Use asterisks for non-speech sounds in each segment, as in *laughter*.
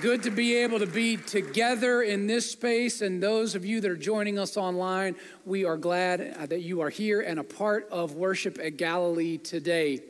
good to be able to be together in this space. And those of you that are joining us online, we are glad uh, that you are here and a part of worship at Galilee today.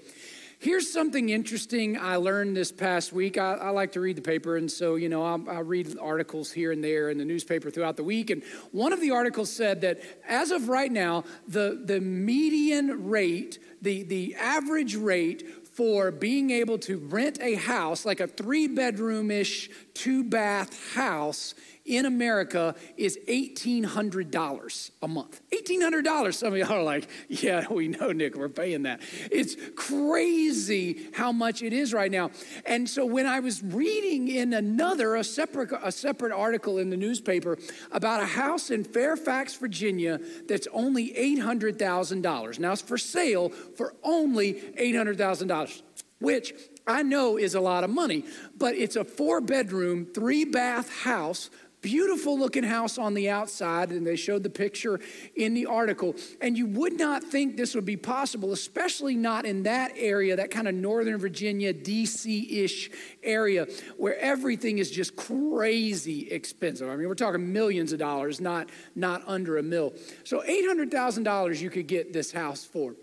Here's something interesting I learned this past week. I, I like to read the paper, and so, you know, I, I read articles here and there in the newspaper throughout the week. And one of the articles said that as of right now, the, the median rate, the, the average rate for being able to rent a house, like a three bedroom ish, two bath house in America is $1,800 a month. $1,800. Some of y'all are like, yeah, we know, Nick, we're paying that. It's crazy how much it is right now. And so when I was reading in another, a separate, a separate article in the newspaper about a house in Fairfax, Virginia that's only $800,000. Now it's for sale for only $800,000 which I know is a lot of money, but it's a four bedroom, three bath house Beautiful looking house on the outside, and they showed the picture in the article. And you would not think this would be possible, especially not in that area, that kind of Northern Virginia, DC ish area, where everything is just crazy expensive. I mean, we're talking millions of dollars, not, not under a mill. So, $800,000 you could get this house for.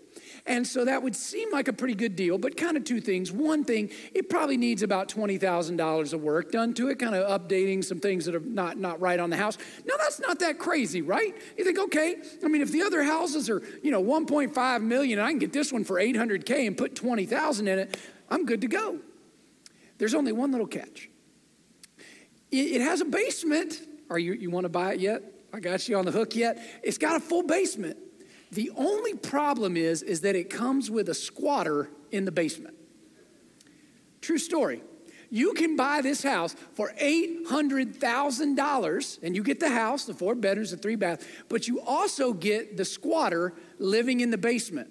And so that would seem like a pretty good deal, but kind of two things. One thing, it probably needs about $20,000 of work done to it, kind of updating some things that are not, not right on the house. Now, that's not that crazy, right? You think, okay, I mean, if the other houses are, you know, 1.5 million, and I can get this one for 800K and put 20,000 in it, I'm good to go. There's only one little catch. It, it has a basement. Are you, you want to buy it yet? I got you on the hook yet? It's got a full basement. The only problem is, is that it comes with a squatter in the basement. True story. You can buy this house for $800,000 and you get the house, the four bedrooms, the three bath, but you also get the squatter living in the basement.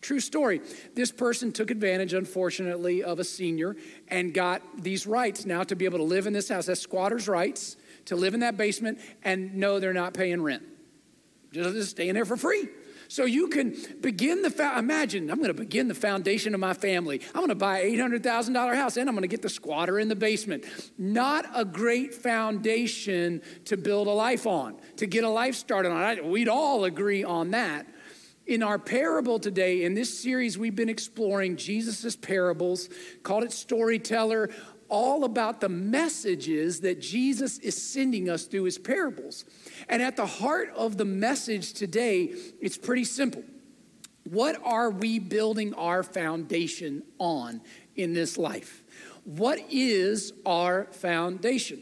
True story. This person took advantage, unfortunately, of a senior and got these rights now to be able to live in this house. That's squatter's rights to live in that basement and no, they're not paying rent just staying there for free. So you can begin the, fa- imagine, I'm gonna begin the foundation of my family. I'm gonna buy $800,000 house and I'm gonna get the squatter in the basement. Not a great foundation to build a life on, to get a life started on. I, we'd all agree on that. In our parable today, in this series, we've been exploring Jesus' parables, called it Storyteller, all about the messages that Jesus is sending us through his parables. And at the heart of the message today, it's pretty simple. What are we building our foundation on in this life? What is our foundation?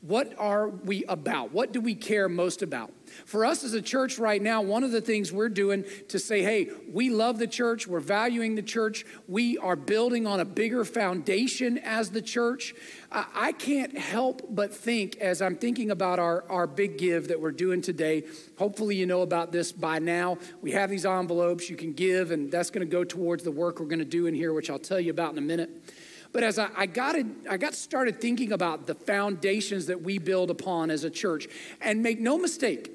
What are we about? What do we care most about? For us as a church right now, one of the things we're doing to say, hey, we love the church, we're valuing the church, we are building on a bigger foundation as the church. I can't help but think as I'm thinking about our, our big give that we're doing today. Hopefully, you know about this by now. We have these envelopes you can give, and that's going to go towards the work we're going to do in here, which I'll tell you about in a minute. But as I, I, got it, I got started thinking about the foundations that we build upon as a church, and make no mistake,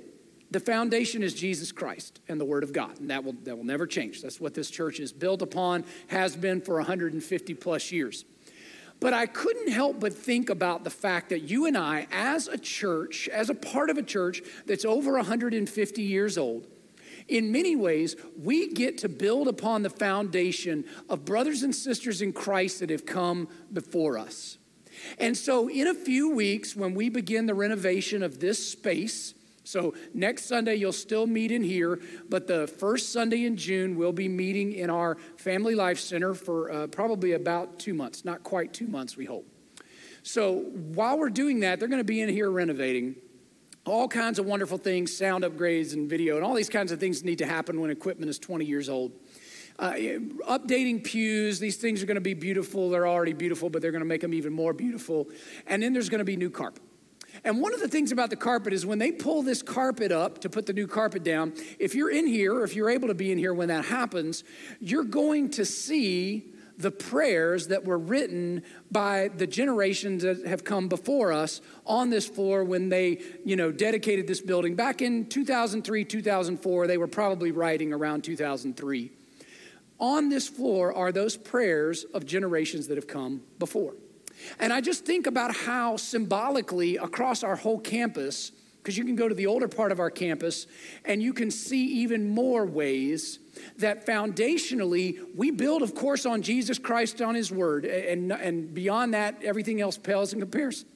the foundation is Jesus Christ and the Word of God, and that will, that will never change. That's what this church is built upon, has been for 150 plus years. But I couldn't help but think about the fact that you and I, as a church, as a part of a church that's over 150 years old, in many ways, we get to build upon the foundation of brothers and sisters in Christ that have come before us. And so, in a few weeks, when we begin the renovation of this space, so next Sunday, you'll still meet in here, but the first Sunday in June, we'll be meeting in our Family Life Center for uh, probably about two months, not quite two months, we hope. So while we're doing that, they're going to be in here renovating all kinds of wonderful things, sound upgrades and video, and all these kinds of things need to happen when equipment is 20 years old. Uh, updating pews, these things are going to be beautiful. They're already beautiful, but they're going to make them even more beautiful. And then there's going to be new carpet. And one of the things about the carpet is when they pull this carpet up to put the new carpet down, if you're in here, if you're able to be in here when that happens, you're going to see the prayers that were written by the generations that have come before us on this floor when they, you know, dedicated this building. Back in 2003, 2004, they were probably writing around 2003. On this floor are those prayers of generations that have come before. And I just think about how symbolically across our whole campus, because you can go to the older part of our campus and you can see even more ways that foundationally we build, of course, on Jesus Christ, on His Word, and, and beyond that, everything else pales in comparison.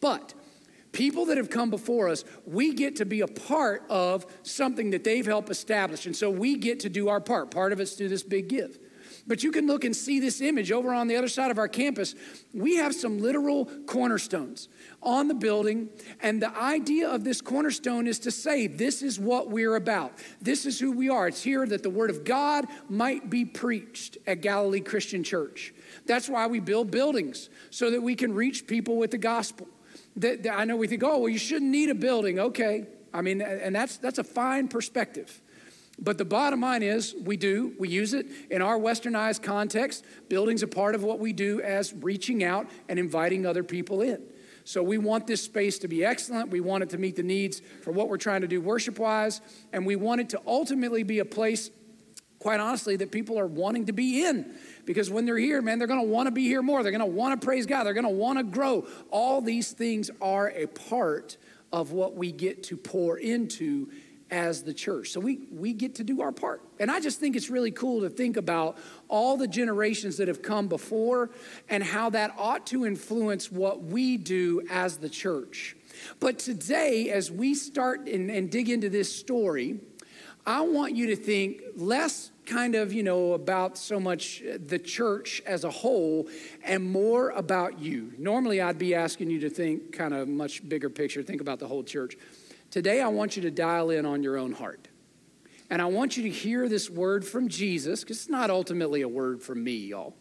But people that have come before us, we get to be a part of something that they've helped establish. And so we get to do our part. Part of it's through this big give. But you can look and see this image over on the other side of our campus. We have some literal cornerstones on the building. And the idea of this cornerstone is to say, this is what we're about. This is who we are. It's here that the word of God might be preached at Galilee Christian Church. That's why we build buildings, so that we can reach people with the gospel. That, I know we think, oh, well, you shouldn't need a building. Okay. I mean, and that's, that's a fine perspective. But the bottom line is, we do, we use it in our westernized context. Building's a part of what we do as reaching out and inviting other people in. So we want this space to be excellent. We want it to meet the needs for what we're trying to do worship wise. And we want it to ultimately be a place, quite honestly, that people are wanting to be in. Because when they're here, man, they're going to want to be here more. They're going to want to praise God. They're going to want to grow. All these things are a part of what we get to pour into as the church. So we, we get to do our part. And I just think it's really cool to think about all the generations that have come before and how that ought to influence what we do as the church. But today, as we start and, and dig into this story, I want you to think less kind of, you know, about so much the church as a whole and more about you. Normally, I'd be asking you to think kind of much bigger picture, think about the whole church. Today, I want you to dial in on your own heart. And I want you to hear this word from Jesus, because it's not ultimately a word from me, y'all.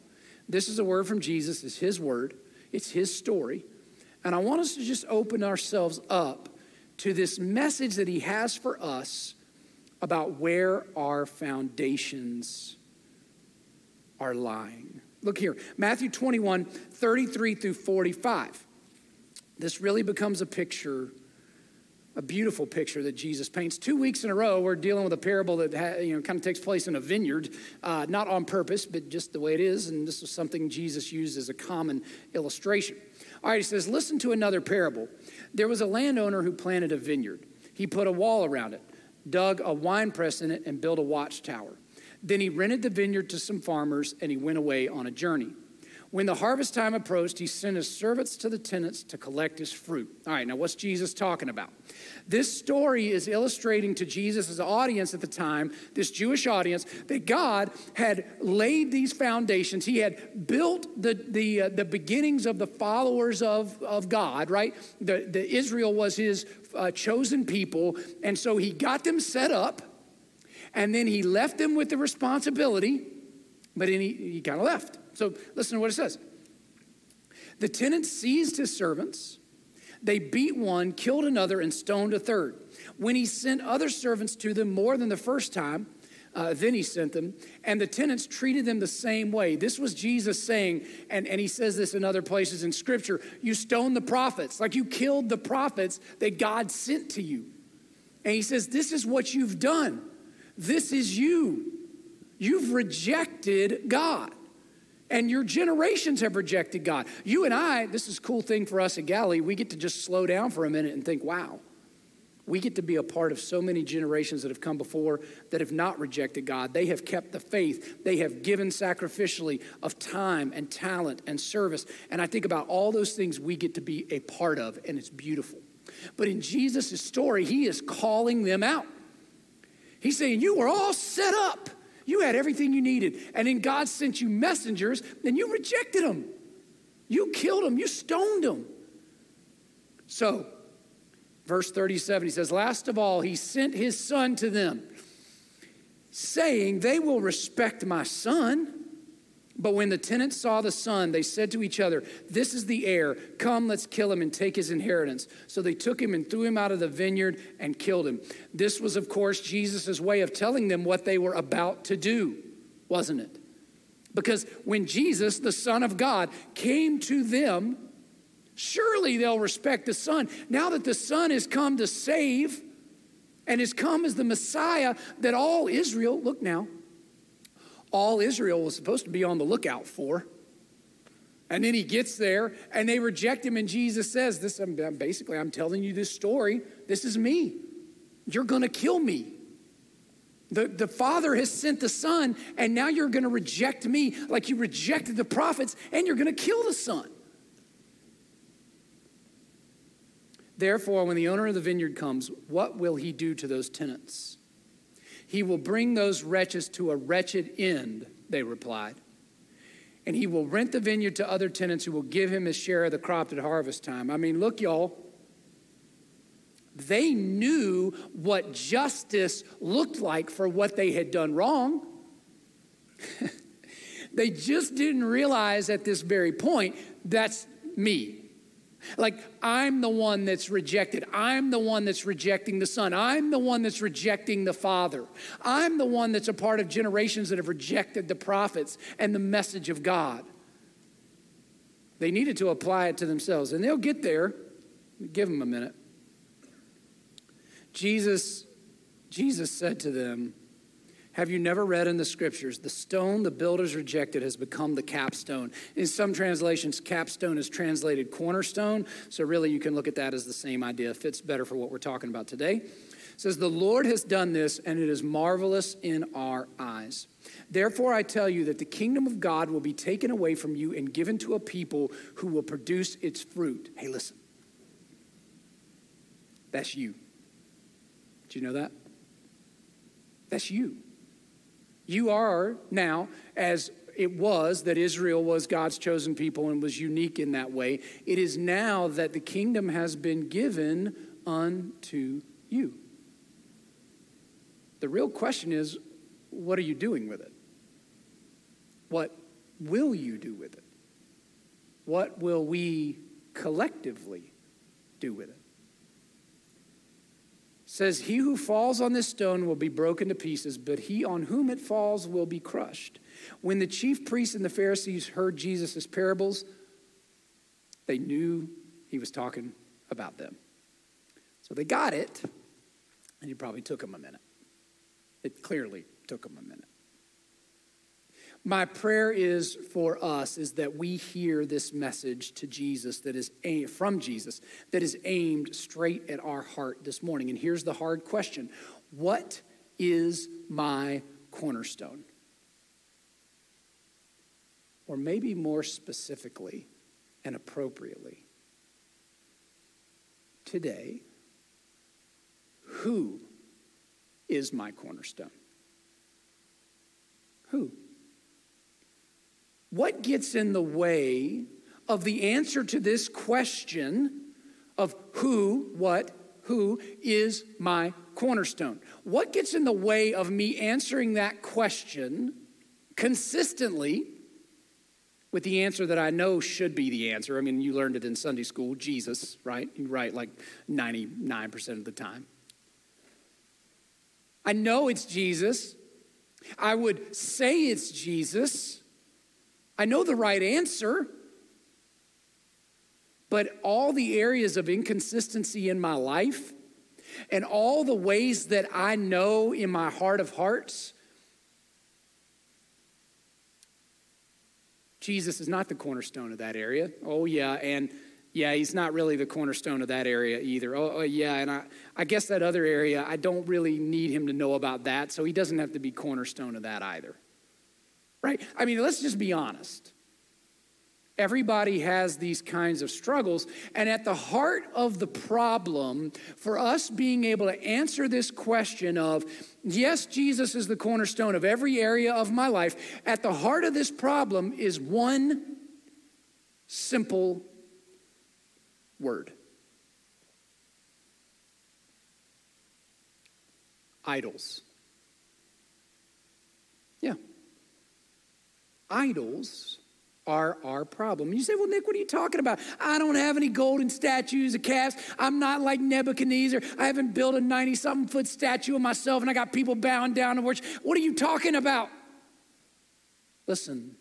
This is a word from Jesus, it's his word, it's his story. And I want us to just open ourselves up to this message that he has for us about where our foundations are lying. Look here, Matthew 21, 33 through 45. This really becomes a picture a beautiful picture that Jesus paints. Two weeks in a row, we're dealing with a parable that you know kind of takes place in a vineyard, uh, not on purpose, but just the way it is. And this was something Jesus used as a common illustration. All right, he says, "Listen to another parable. There was a landowner who planted a vineyard. He put a wall around it, dug a wine press in it, and built a watchtower. Then he rented the vineyard to some farmers, and he went away on a journey." When the harvest time approached, he sent his servants to the tenants to collect his fruit. All right, now what's Jesus talking about? This story is illustrating to Jesus' audience at the time, this Jewish audience, that God had laid these foundations. He had built the, the, uh, the beginnings of the followers of, of God, right? The, the Israel was his uh, chosen people. And so he got them set up, and then he left them with the responsibility, but he, he kind of left. So listen to what it says. The tenant seized his servants. They beat one, killed another, and stoned a third. When he sent other servants to them more than the first time, uh, then he sent them, and the tenants treated them the same way. This was Jesus saying, and, and he says this in other places in Scripture you stoned the prophets, like you killed the prophets that God sent to you. And he says, This is what you've done. This is you. You've rejected God. And your generations have rejected God. You and I, this is a cool thing for us at Galilee, we get to just slow down for a minute and think, wow, we get to be a part of so many generations that have come before that have not rejected God. They have kept the faith. They have given sacrificially of time and talent and service. And I think about all those things we get to be a part of, and it's beautiful. But in Jesus' story, he is calling them out. He's saying, You were all set up you had everything you needed. And then God sent you messengers, and you rejected them. You killed them, you stoned them. So, verse 37, he says, Last of all, he sent his son to them, saying, They will respect my son. But when the tenants saw the son, they said to each other, This is the heir. Come, let's kill him and take his inheritance. So they took him and threw him out of the vineyard and killed him. This was, of course, Jesus' way of telling them what they were about to do, wasn't it? Because when Jesus, the Son of God, came to them, surely they'll respect the Son. Now that the Son has come to save and has come as the Messiah that all Israel, look now, all Israel was supposed to be on the lookout for. And then he gets there and they reject him, and Jesus says, This I'm, basically, I'm telling you this story. This is me. You're gonna kill me. The, the Father has sent the Son, and now you're gonna reject me like you rejected the prophets, and you're gonna kill the Son. Therefore, when the owner of the vineyard comes, what will he do to those tenants? He will bring those wretches to a wretched end, they replied and he will rent the vineyard to other tenants who will give him his share of the crop at harvest time. I mean, look, y'all. They knew what justice looked like for what they had done wrong. *laughs* they just didn't realize at this very point that's me. Like, I'm the one that's rejected. I'm the one that's rejecting the Son. I'm the one that's rejecting the Father. I'm the one that's a part of generations that have rejected the prophets and the message of God. They needed to apply it to themselves, and they'll get there. Give them a minute. Jesus, Jesus said to them, have you never read in the scriptures, the stone the builders rejected has become the capstone? In some translations, capstone is translated cornerstone. So, really, you can look at that as the same idea. It fits better for what we're talking about today. It says, The Lord has done this, and it is marvelous in our eyes. Therefore, I tell you that the kingdom of God will be taken away from you and given to a people who will produce its fruit. Hey, listen. That's you. Do you know that? That's you. You are now, as it was that Israel was God's chosen people and was unique in that way, it is now that the kingdom has been given unto you. The real question is what are you doing with it? What will you do with it? What will we collectively do with it? Says, He who falls on this stone will be broken to pieces, but he on whom it falls will be crushed. When the chief priests and the Pharisees heard Jesus' parables, they knew he was talking about them. So they got it, and it probably took them a minute. It clearly took them a minute. My prayer is for us is that we hear this message to Jesus that is aimed, from Jesus that is aimed straight at our heart this morning. And here's the hard question. What is my cornerstone? Or maybe more specifically and appropriately, today, who is my cornerstone? Who? What gets in the way of the answer to this question of who, what, who is my cornerstone? What gets in the way of me answering that question consistently with the answer that I know should be the answer? I mean, you learned it in Sunday school Jesus, right? You write like 99% of the time. I know it's Jesus. I would say it's Jesus. I know the right answer, but all the areas of inconsistency in my life and all the ways that I know in my heart of hearts, Jesus is not the cornerstone of that area. Oh, yeah, and yeah, he's not really the cornerstone of that area either. Oh, oh, yeah, and I, I guess that other area, I don't really need him to know about that, so he doesn't have to be cornerstone of that either right? I mean, let's just be honest. Everybody has these kinds of struggles. And at the heart of the problem, for us being able to answer this question of, yes, Jesus is the cornerstone of every area of my life, at the heart of this problem is one simple word idols. Yeah. Idols are our problem. You say, well, Nick, what are you talking about? I don't have any golden statues of calves. I'm not like Nebuchadnezzar. I haven't built a 90 something foot statue of myself and I got people bowing down to worship. What are you talking about? Listen,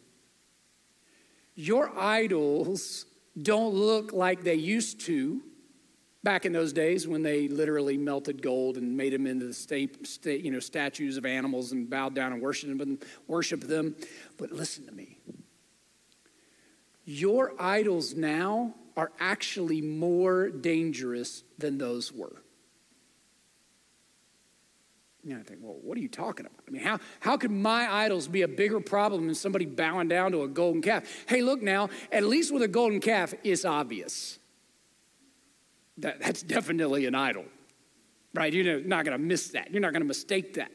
your idols don't look like they used to back in those days when they literally melted gold and made them into the state, state, you know, statues of animals and bowed down and worshiped them, worshiped them. But listen to me. your idols now are actually more dangerous than those were. You know, I think, well, what are you talking about? I mean, how, how could my idols be a bigger problem than somebody bowing down to a golden calf? Hey, look now, at least with a golden calf, it's obvious. That, that's definitely an idol, right? You're not going to miss that. You're not going to mistake that.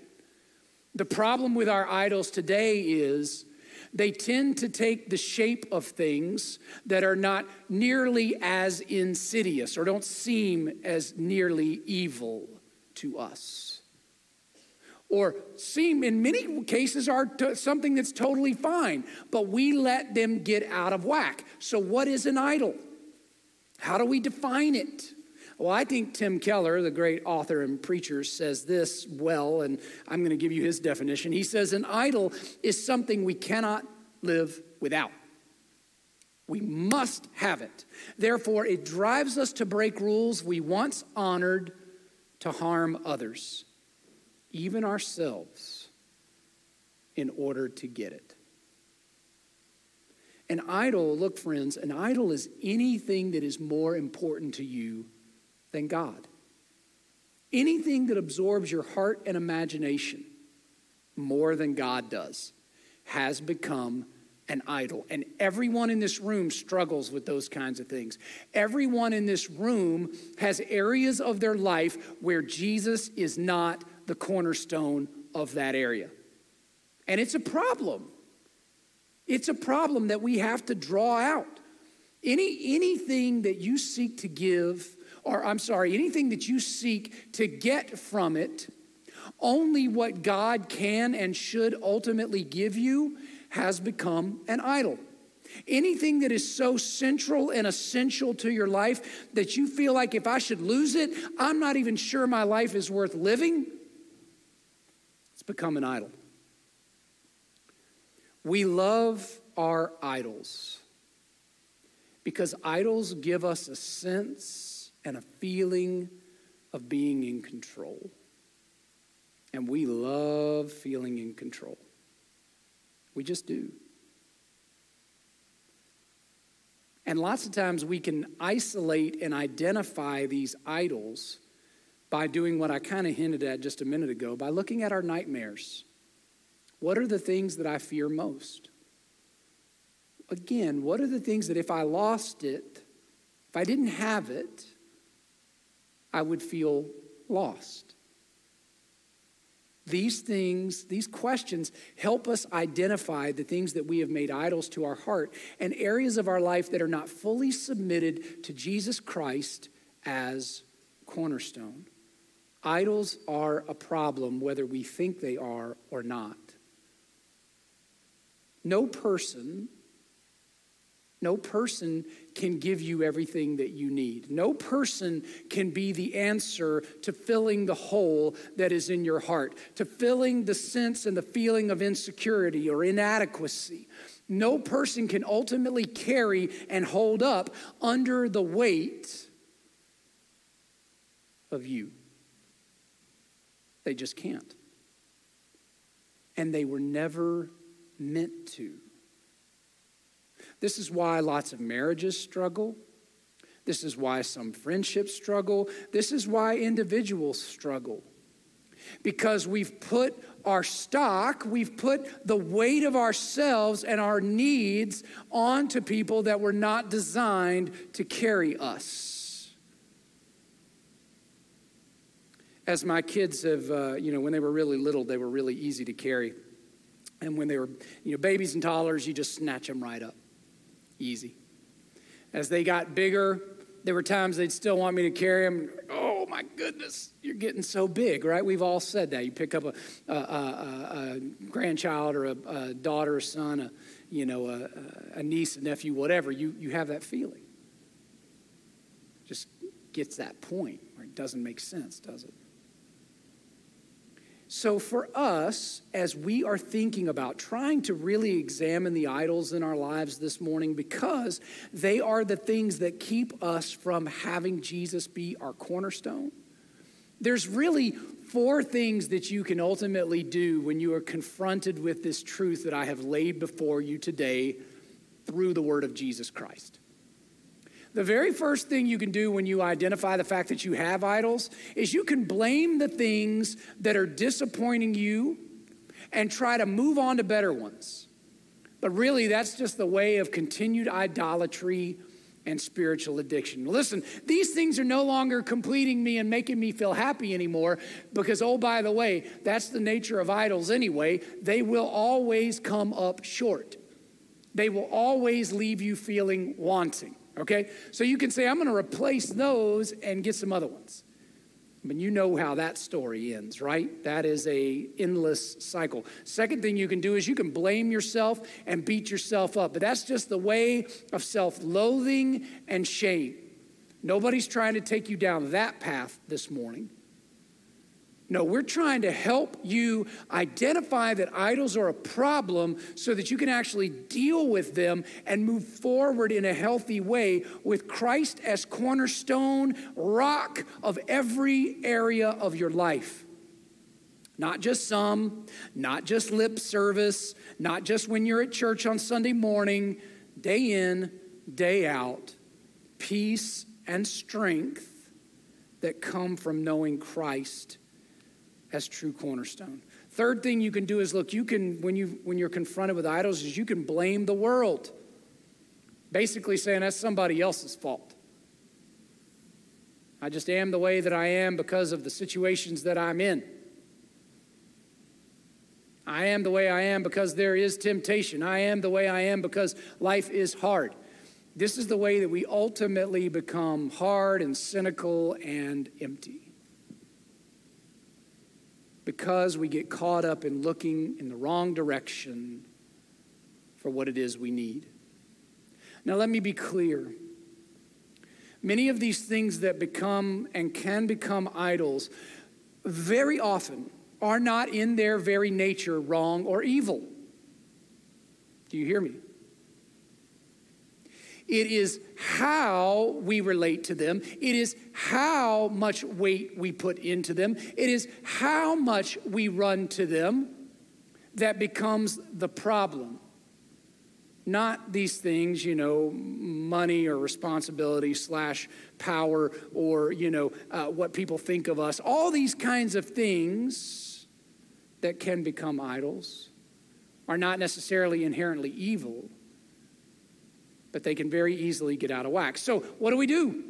The problem with our idols today is they tend to take the shape of things that are not nearly as insidious or don't seem as nearly evil to us or seem in many cases are t- something that's totally fine, but we let them get out of whack. So, what is an idol? How do we define it? Well, I think Tim Keller, the great author and preacher, says this well, and I'm going to give you his definition. He says, An idol is something we cannot live without. We must have it. Therefore, it drives us to break rules we once honored to harm others even ourselves, in order to get it. An idol, look, friends, an idol is anything that is more important to you than God. Anything that absorbs your heart and imagination more than God does has become an idol. And everyone in this room struggles with those kinds of things. Everyone in this room has areas of their life where Jesus is not the cornerstone of that area. And it's a problem. It's a problem that we have to draw out. Any, anything that you seek to give, or I'm sorry, anything that you seek to get from it, only what God can and should ultimately give you has become an idol. Anything that is so central and essential to your life that you feel like if I should lose it, I'm not even sure my life is worth living, it's become an idol. We love our idols because idols give us a sense and a feeling of being in control. And we love feeling in control. We just do. And lots of times we can isolate and identify these idols by doing what I kind of hinted at just a minute ago by looking at our nightmares. What are the things that I fear most? Again, what are the things that if I lost it, if I didn't have it, I would feel lost? These things, these questions help us identify the things that we have made idols to our heart and areas of our life that are not fully submitted to Jesus Christ as cornerstone. Idols are a problem whether we think they are or not. No person, no person can give you everything that you need. No person can be the answer to filling the hole that is in your heart, to filling the sense and the feeling of insecurity or inadequacy. No person can ultimately carry and hold up under the weight of you. They just can't. And they were never meant to. This is why lots of marriages struggle. This is why some friendships struggle. This is why individuals struggle. Because we've put our stock, we've put the weight of ourselves and our needs onto people that were not designed to carry us. as my kids have, uh, you know, when they were really little, they were really easy to carry. And when they were, you know, babies and toddlers, you just snatch them right up. Easy. As they got bigger, there were times they'd still want me to carry them. Oh my goodness, you're getting so big, right? We've all said that. You pick up a, a, a, a grandchild or a, daughter or son, a, you know, a, niece, a nephew, whatever. You, you have that feeling. Just gets that point where it doesn't make sense, does it? So, for us, as we are thinking about trying to really examine the idols in our lives this morning, because they are the things that keep us from having Jesus be our cornerstone, there's really four things that you can ultimately do when you are confronted with this truth that I have laid before you today through the word of Jesus Christ. The very first thing you can do when you identify the fact that you have idols is you can blame the things that are disappointing you and try to move on to better ones. But really, that's just the way of continued idolatry and spiritual addiction. Listen, these things are no longer completing me and making me feel happy anymore because, oh, by the way, that's the nature of idols anyway. They will always come up short, they will always leave you feeling wanting. Okay? So you can say, I'm to replace those and get some other ones. But you know how that story ends, right? That is a endless cycle. Second thing you can do is you can blame yourself and beat yourself up. But that's just the way of self-loathing and shame. Nobody's trying to take you down that path this morning. No, we're trying to help you identify that idols are a problem so that you can actually deal with them and move forward in a healthy way with Christ as cornerstone, rock of every area of your life. Not just some, not just lip service, not just when you're at church on Sunday morning, day in, day out. Peace and strength that come from knowing Christ as true cornerstone. Third thing you can do is look, you can, when, you, when you're confronted with idols, is you can blame the world. Basically saying that's somebody else's fault. I just am the way that I am because of the situations that I'm in. I am the way I am because there is temptation. I am the way I am because life is hard. This is the way that we ultimately become hard and cynical and empty because we get caught up in looking in the wrong direction for what it is we need. Now, let me be clear. Many of these things that become and can become idols very often are not in their very nature wrong or evil. Do you hear me? It is how we relate to them. It is how much weight we put into them. It is how much we run to them that becomes the problem. Not these things, you know, money or responsibility slash power or, you know, uh, what people think of us. All these kinds of things that can become idols are not necessarily inherently evil but they can very easily get out of whack. So, what do we do?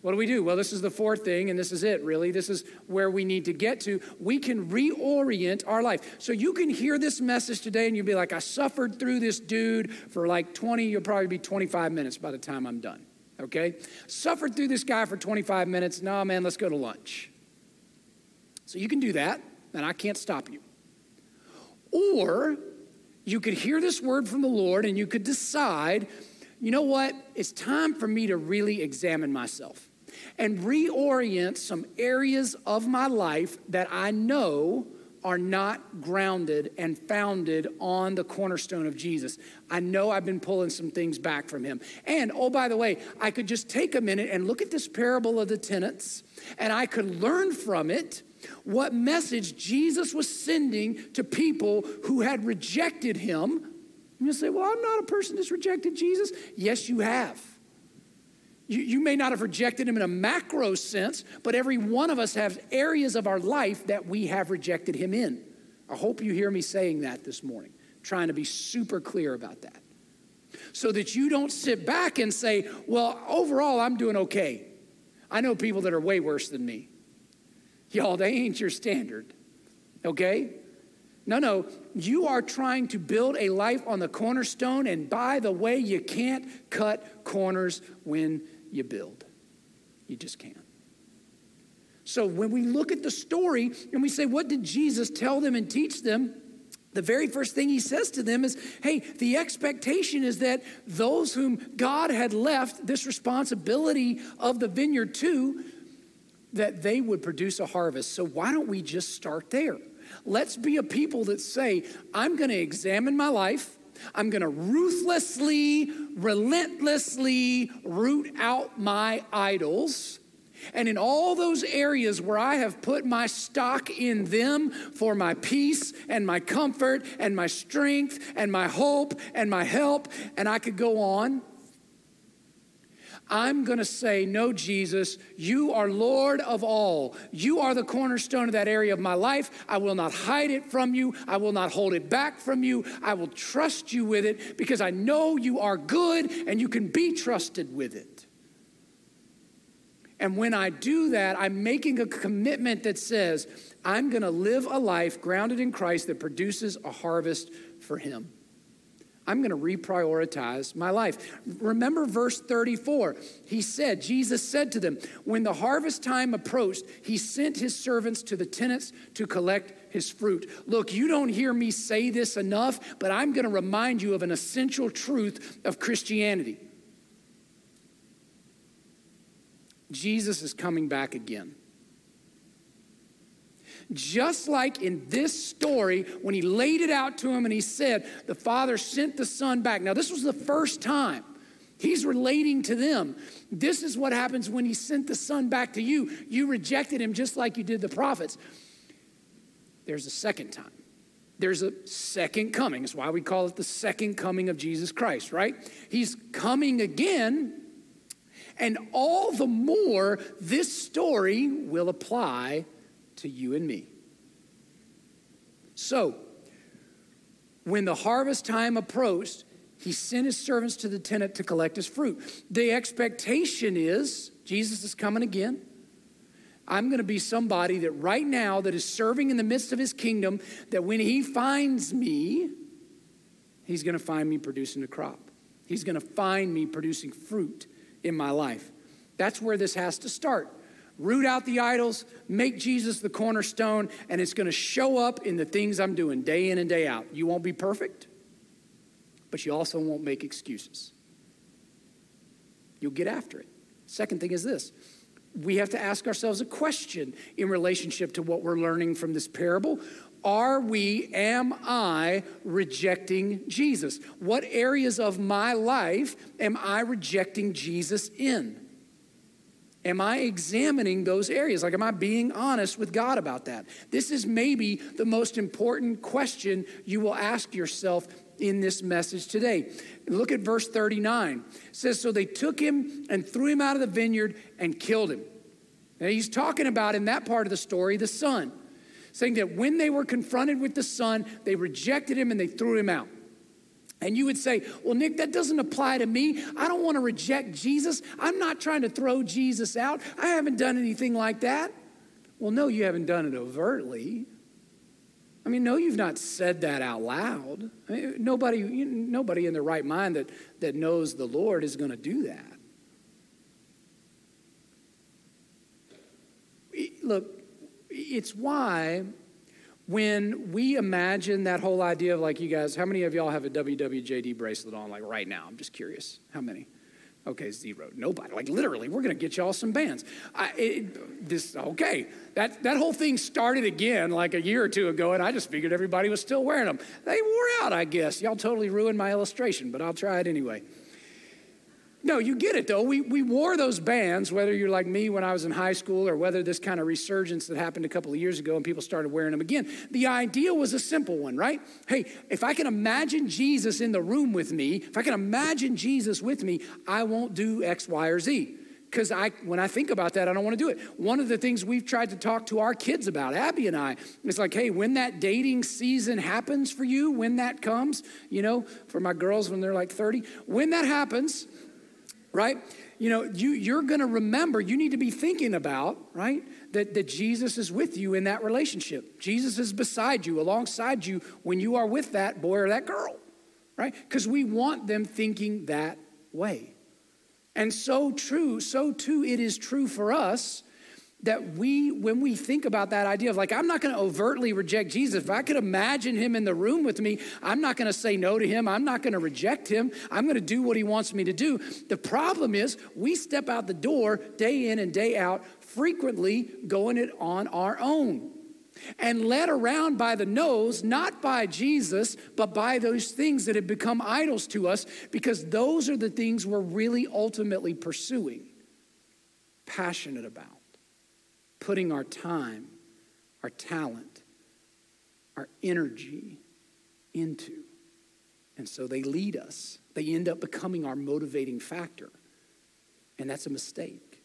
What do we do? Well, this is the fourth thing, and this is it, really. This is where we need to get to. We can reorient our life. So you can hear this message today and you'll be like, I suffered through this dude for like 20, you'll probably be 25 minutes by the time I'm done. Okay? Suffered through this guy for 25 minutes. No, man, let's go to lunch. So you can do that, and I can't stop you. Or you could hear this word from the Lord and you could decide, you know what? It's time for me to really examine myself and reorient some areas of my life that I know are not grounded and founded on the cornerstone of Jesus. I know I've been pulling some things back from him. And oh, by the way, I could just take a minute and look at this parable of the tenants and I could learn from it what message Jesus was sending to people who had rejected him. You say, Well, I'm not a person that's rejected Jesus. Yes, you have. You, you may not have rejected him in a macro sense, but every one of us has areas of our life that we have rejected him in. I hope you hear me saying that this morning, trying to be super clear about that. So that you don't sit back and say, Well, overall, I'm doing okay. I know people that are way worse than me. Y'all, they ain't your standard, okay? No, no, you are trying to build a life on the cornerstone, and by the way, you can't cut corners when you build. You just can't. So when we look at the story and we say, what did Jesus tell them and teach them? The very first thing he says to them is, hey, the expectation is that those whom God had left this responsibility of the vineyard to, that they would produce a harvest. So why don't we just start there? Let's be a people that say, I'm going to examine my life. I'm going to ruthlessly, relentlessly root out my idols. And in all those areas where I have put my stock in them for my peace and my comfort and my strength and my hope and my help, and I could go on, I'm going to say, No, Jesus, you are Lord of all. You are the cornerstone of that area of my life. I will not hide it from you. I will not hold it back from you. I will trust you with it because I know you are good and you can be trusted with it. And when I do that, I'm making a commitment that says, I'm going to live a life grounded in Christ that produces a harvest for Him. I'm going to reprioritize my life. Remember verse 34. He said, Jesus said to them, When the harvest time approached, he sent his servants to the tenants to collect his fruit. Look, you don't hear me say this enough, but I'm going to remind you of an essential truth of Christianity. Jesus is coming back again. Just like in this story, when he laid it out to him and he said, The Father sent the Son back. Now, this was the first time. He's relating to them. This is what happens when he sent the Son back to you. You rejected him just like you did the prophets. There's a second time. There's a second coming. That's why we call it the second coming of Jesus Christ, right? He's coming again, and all the more this story will apply to you and me. So, when the harvest time approached, he sent his servants to the tenant to collect his fruit. The expectation is Jesus is coming again. I'm going to be somebody that right now that is serving in the midst of his kingdom that when he finds me, he's going to find me producing a crop. He's going to find me producing fruit in my life. That's where this has to start root out the idols, make Jesus the cornerstone, and it's going to show up in the things I'm doing day in and day out. You won't be perfect, but you also won't make excuses. You'll get after it. Second thing is this we have to ask ourselves a question in relationship to what we're learning from this parable. Are we, am I rejecting Jesus? What areas of my life am I rejecting Jesus in? Am I examining those areas? Like, am I being honest with God about that? This is maybe the most important question you will ask yourself in this message today. Look at verse 39. It says, So they took him and threw him out of the vineyard and killed him. Now, he's talking about in that part of the story the son, saying that when they were confronted with the son, they rejected him and they threw him out. And you would say, Well, Nick, that doesn't apply to me. I don't want to reject Jesus. I'm not trying to throw Jesus out. I haven't done anything like that. Well, no, you haven't done it overtly. I mean, no, you've not said that out loud. I mean, nobody, nobody in their right mind that, that knows the Lord is going to do that. Look, it's why when we imagine that whole idea of like you guys, how many of y'all have a WWJD bracelet on like right now? I'm just curious. How many? Okay, zero. Nobody. Like literally, we're gonna get y'all some bands. I, it, this okay. That that whole thing started again like a year or two ago, and I just figured everybody was still wearing them. They wore out, I guess. Y'all totally ruined my illustration, but I'll try it anyway. No, you get it though. We, we wore those bands, whether you're like me when I was in high school or whether this kind of resurgence that happened a couple of years ago and people started wearing them again. The idea was a simple one, right? Hey, if I can imagine Jesus in the room with me, if I can imagine Jesus with me, I won't do X, Y, or Z. Because I, when I think about that, I don't want to do it. One of the things we've tried to talk to our kids about, Abby and I, is like, hey, when that dating season happens for you, when that comes, you know, for my girls when they're like 30, when that happens, right? You know, you, you're going to remember, you need to be thinking about, right, that, that Jesus is with you in that relationship. Jesus is beside you, alongside you when you are with that boy or that girl, right? Because we want them thinking that way. And so true, so too it is true for us that we, when we think about that idea of like, I'm not going to overtly reject Jesus. If I could imagine him in the room with me, I'm not going to say no to him. I'm not going to reject him. I'm going to do what he wants me to do. The problem is, we step out the door day in and day out, frequently going it on our own and led around by the nose, not by Jesus, but by those things that have become idols to us, because those are the things we're really ultimately pursuing. passionate about putting our time, our talent, our energy into. And so they lead us. They end up becoming our motivating factor. And that's a mistake.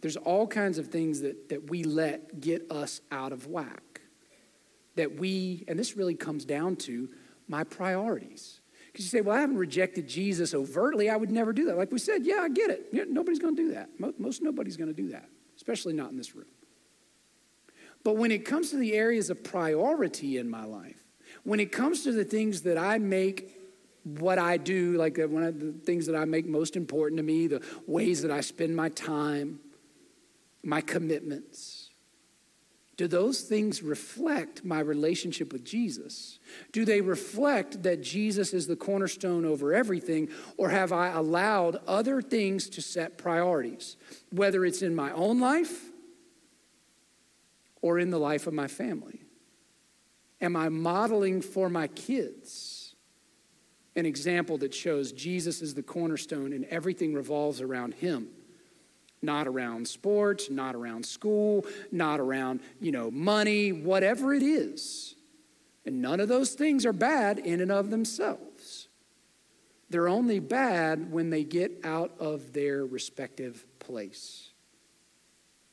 There's all kinds of things that, that we let get us out of whack. That we, and this really comes down to my priorities. Because you say, well, I haven't rejected Jesus overtly. I would never do that. Like we said, yeah, I get it. Nobody's going to do that. Most nobody's going to do that, especially not in this room. But when it comes to the areas of priority in my life, when it comes to the things that I make what I do, like one of the things that I make most important to me, the ways that I spend my time, my commitments, do those things reflect my relationship with Jesus? Do they reflect that Jesus is the cornerstone over everything, or have I allowed other things to set priorities, whether it's in my own life or in the life of my family? Am I modeling for my kids an example that shows Jesus is the cornerstone and everything revolves around him? Not around sports, not around school, not around, you know, money, whatever it is. And none of those things are bad in and of themselves. They're only bad when they get out of their respective place.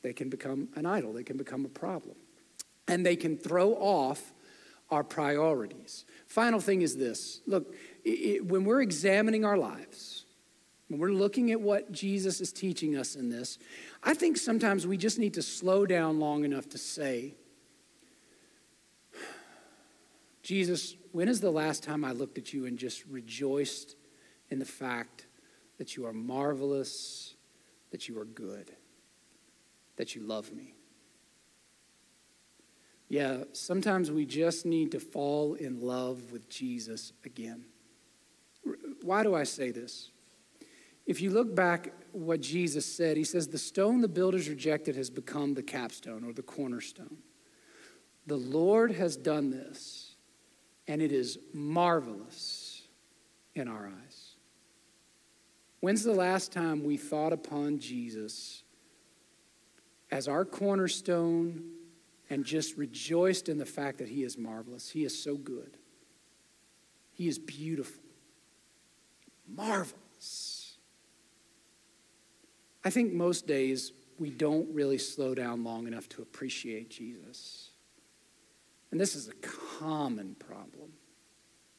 They can become an idol, they can become a problem. And they can throw off our priorities. Final thing is this look, it, when we're examining our lives, when we're looking at what Jesus is teaching us in this, I think sometimes we just need to slow down long enough to say, Jesus, when is the last time I looked at you and just rejoiced in the fact that you are marvelous, that you are good, that you love me? Yeah, sometimes we just need to fall in love with Jesus again. Why do I say this? If you look back what Jesus said, he says, The stone the builders rejected has become the capstone or the cornerstone. The Lord has done this, and it is marvelous in our eyes. When's the last time we thought upon Jesus as our cornerstone and just rejoiced in the fact that He is marvelous. He is so good. He is beautiful, marvelous. I think most days we don't really slow down long enough to appreciate Jesus. And this is a common problem.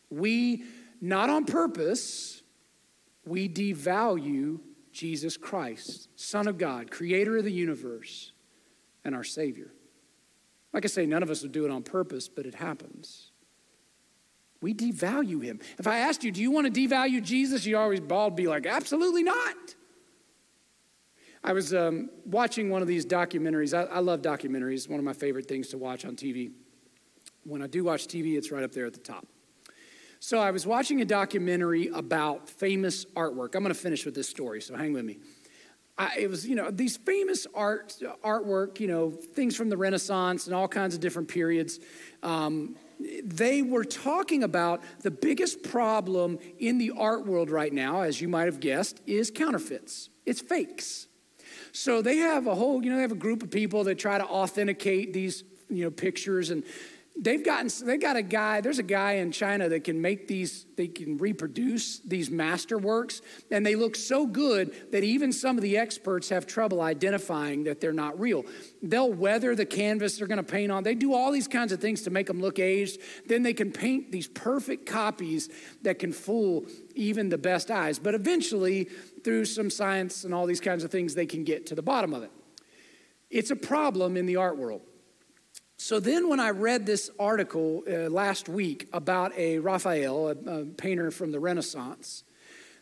We, not on purpose, we devalue Jesus Christ, Son of God, creator of the universe, and our Savior. Like I say, none of us would do it on purpose, but it happens. We devalue him. If I asked you, do you want to devalue Jesus? You always bald be like, absolutely not. I was um, watching one of these documentaries. I, I love documentaries, one of my favorite things to watch on TV. When I do watch TV, it's right up there at the top. So I was watching a documentary about famous artwork. I'm going to finish with this story, so hang with me. I, it was, you know, these famous art artwork, you know, things from the Renaissance and all kinds of different periods. Um, they were talking about the biggest problem in the art world right now, as you might have guessed, is counterfeits. It's fakes. So they have a whole, you know, they have a group of people that try to authenticate these, you know, pictures and they've gotten they got a guy there's a guy in china that can make these they can reproduce these masterworks and they look so good that even some of the experts have trouble identifying that they're not real. They'll weather the canvas they're going to paint on. They do all these kinds of things to make them look aged. Then they can paint these perfect copies that can fool even the best eyes. But eventually through some science and all these kinds of things they can get to the bottom of it. It's a problem in the art world so then, when I read this article uh, last week about a Raphael, a, a painter from the Renaissance,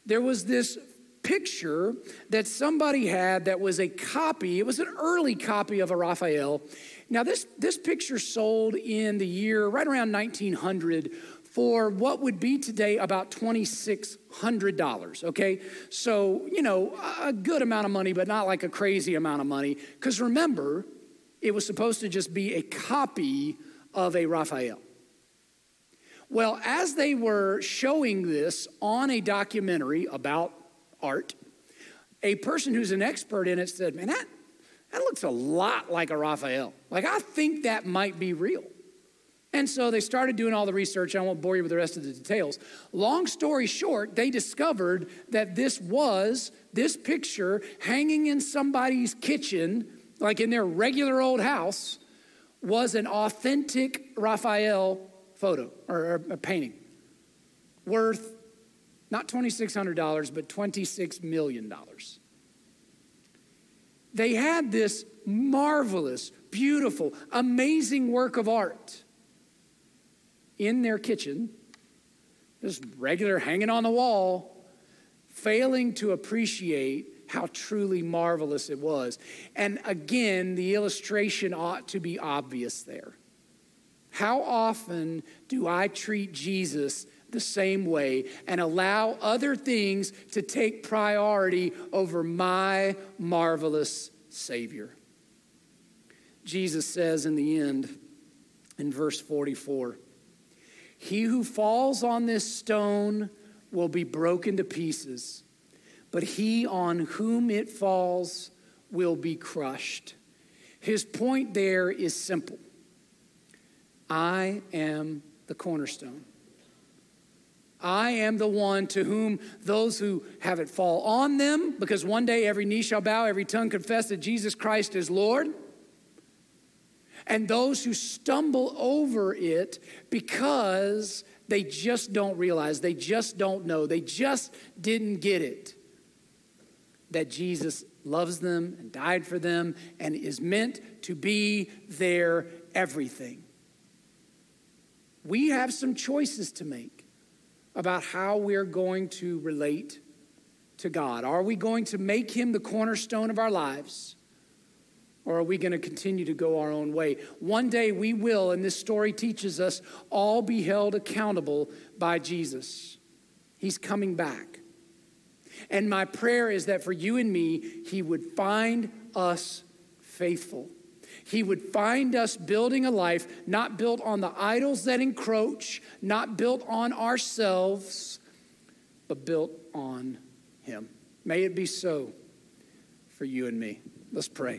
there was this picture that somebody had that was a copy, it was an early copy of a Raphael. Now, this, this picture sold in the year right around 1900 for what would be today about $2,600, okay? So, you know, a good amount of money, but not like a crazy amount of money. Because remember, it was supposed to just be a copy of a Raphael. Well, as they were showing this on a documentary about art, a person who's an expert in it said, Man, that, that looks a lot like a Raphael. Like, I think that might be real. And so they started doing all the research. I won't bore you with the rest of the details. Long story short, they discovered that this was, this picture hanging in somebody's kitchen, like in their regular old house, was an authentic Raphael photo or, a painting worth not $2,600, but $26 million. They had this marvelous, beautiful, amazing work of art in their kitchen, just regular hanging on the wall, failing to appreciate how truly marvelous it was. And again, the illustration ought to be obvious there. How often do I treat Jesus the same way and allow other things to take priority over my marvelous Savior? Jesus says in the end, in verse 44, He who falls on this stone will be broken to pieces, but he on whom it falls will be crushed. His point there is simple I am the cornerstone. I am the one to whom those who have it fall on them, because one day every knee shall bow, every tongue confess that Jesus Christ is Lord. And those who stumble over it because they just don't realize, they just don't know, they just didn't get it that Jesus loves them and died for them and is meant to be their everything. We have some choices to make about how we're going to relate to God. Are we going to make Him the cornerstone of our lives? Or are we going to continue to go our own way? One day we will, and this story teaches us, all be held accountable by Jesus. He's coming back. And my prayer is that for you and me, He would find us faithful. He would find us building a life not built on the idols that encroach, not built on ourselves, but built on Him. May it be so for you and me. Let's pray.